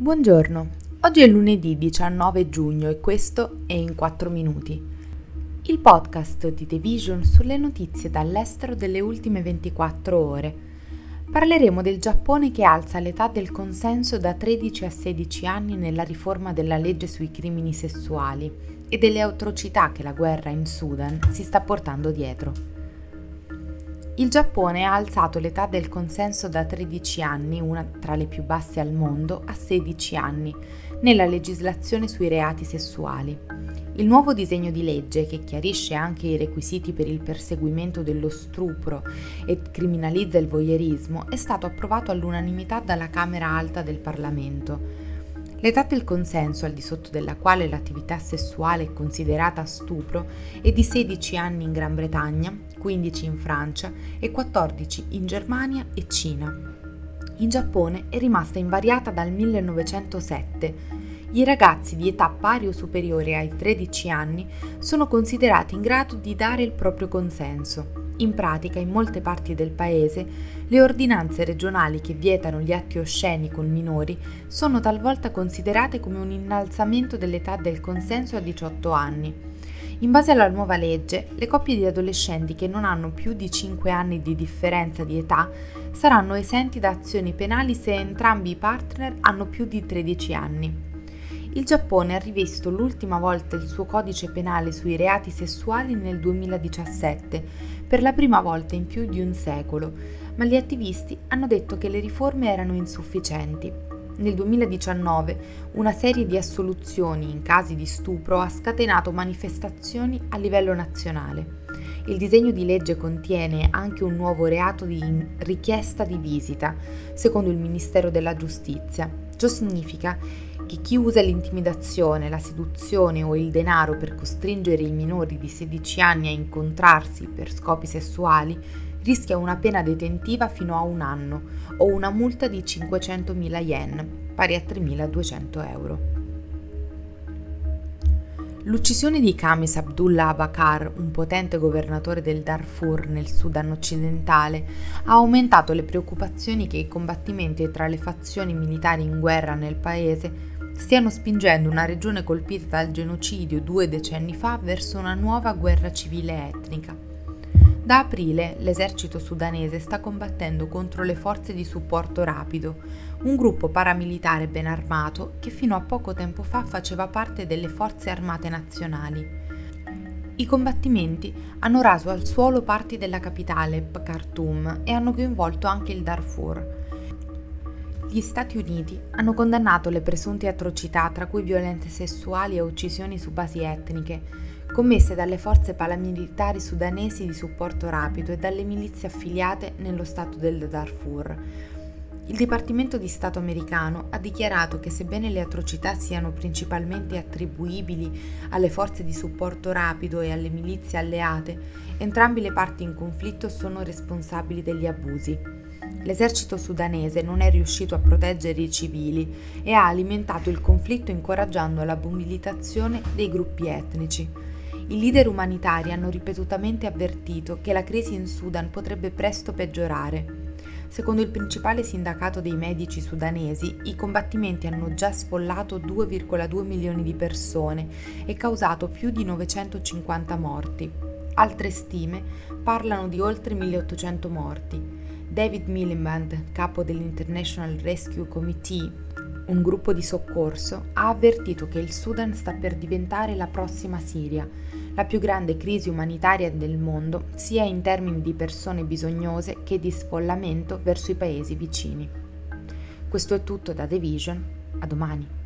Buongiorno, oggi è lunedì 19 giugno e questo è in 4 minuti. Il podcast di The Vision sulle notizie dall'estero delle ultime 24 ore. Parleremo del Giappone che alza l'età del consenso da 13 a 16 anni nella riforma della legge sui crimini sessuali e delle atrocità che la guerra in Sudan si sta portando dietro. Il Giappone ha alzato l'età del consenso da 13 anni, una tra le più basse al mondo, a 16 anni, nella legislazione sui reati sessuali. Il nuovo disegno di legge, che chiarisce anche i requisiti per il perseguimento dello stupro e criminalizza il voyeurismo, è stato approvato all'unanimità dalla Camera Alta del Parlamento. L'età del consenso al di sotto della quale l'attività sessuale è considerata stupro è di 16 anni in Gran Bretagna, 15 in Francia e 14 in Germania e Cina. In Giappone è rimasta invariata dal 1907. I ragazzi di età pari o superiore ai 13 anni sono considerati in grado di dare il proprio consenso. In pratica, in molte parti del paese, le ordinanze regionali che vietano gli atti osceni con minori sono talvolta considerate come un innalzamento dell'età del consenso a 18 anni. In base alla nuova legge, le coppie di adolescenti che non hanno più di 5 anni di differenza di età saranno esenti da azioni penali se entrambi i partner hanno più di 13 anni. Il Giappone ha rivisto l'ultima volta il suo codice penale sui reati sessuali nel 2017, per la prima volta in più di un secolo, ma gli attivisti hanno detto che le riforme erano insufficienti. Nel 2019 una serie di assoluzioni in casi di stupro ha scatenato manifestazioni a livello nazionale. Il disegno di legge contiene anche un nuovo reato di richiesta di visita, secondo il Ministero della Giustizia. Ciò significa che chi usa l'intimidazione, la seduzione o il denaro per costringere i minori di 16 anni a incontrarsi per scopi sessuali rischia una pena detentiva fino a un anno o una multa di 500.000 yen, pari a 3.200 euro. L'uccisione di Kamis Abdullah Abakar, un potente governatore del Darfur nel Sudan occidentale, ha aumentato le preoccupazioni che i combattimenti tra le fazioni militari in guerra nel paese stiano spingendo una regione colpita dal genocidio due decenni fa verso una nuova guerra civile etnica. Da aprile l'esercito sudanese sta combattendo contro le forze di supporto rapido, un gruppo paramilitare ben armato che fino a poco tempo fa faceva parte delle forze armate nazionali. I combattimenti hanno raso al suolo parti della capitale, Khartoum, e hanno coinvolto anche il Darfur. Gli Stati Uniti hanno condannato le presunte atrocità, tra cui violenze sessuali e uccisioni su basi etniche, commesse dalle forze paramilitari sudanesi di supporto rapido e dalle milizie affiliate nello stato del Darfur. Il Dipartimento di Stato americano ha dichiarato che sebbene le atrocità siano principalmente attribuibili alle forze di supporto rapido e alle milizie alleate, entrambe le parti in conflitto sono responsabili degli abusi. L'esercito sudanese non è riuscito a proteggere i civili e ha alimentato il conflitto incoraggiando la mobilitazione dei gruppi etnici. I leader umanitari hanno ripetutamente avvertito che la crisi in Sudan potrebbe presto peggiorare. Secondo il principale sindacato dei medici sudanesi, i combattimenti hanno già sfollato 2,2 milioni di persone e causato più di 950 morti. Altre stime parlano di oltre 1800 morti. David Miliband, capo dell'International Rescue Committee, un gruppo di soccorso, ha avvertito che il Sudan sta per diventare la prossima Siria, la più grande crisi umanitaria del mondo, sia in termini di persone bisognose che di sfollamento verso i paesi vicini. Questo è tutto da The Vision, a domani.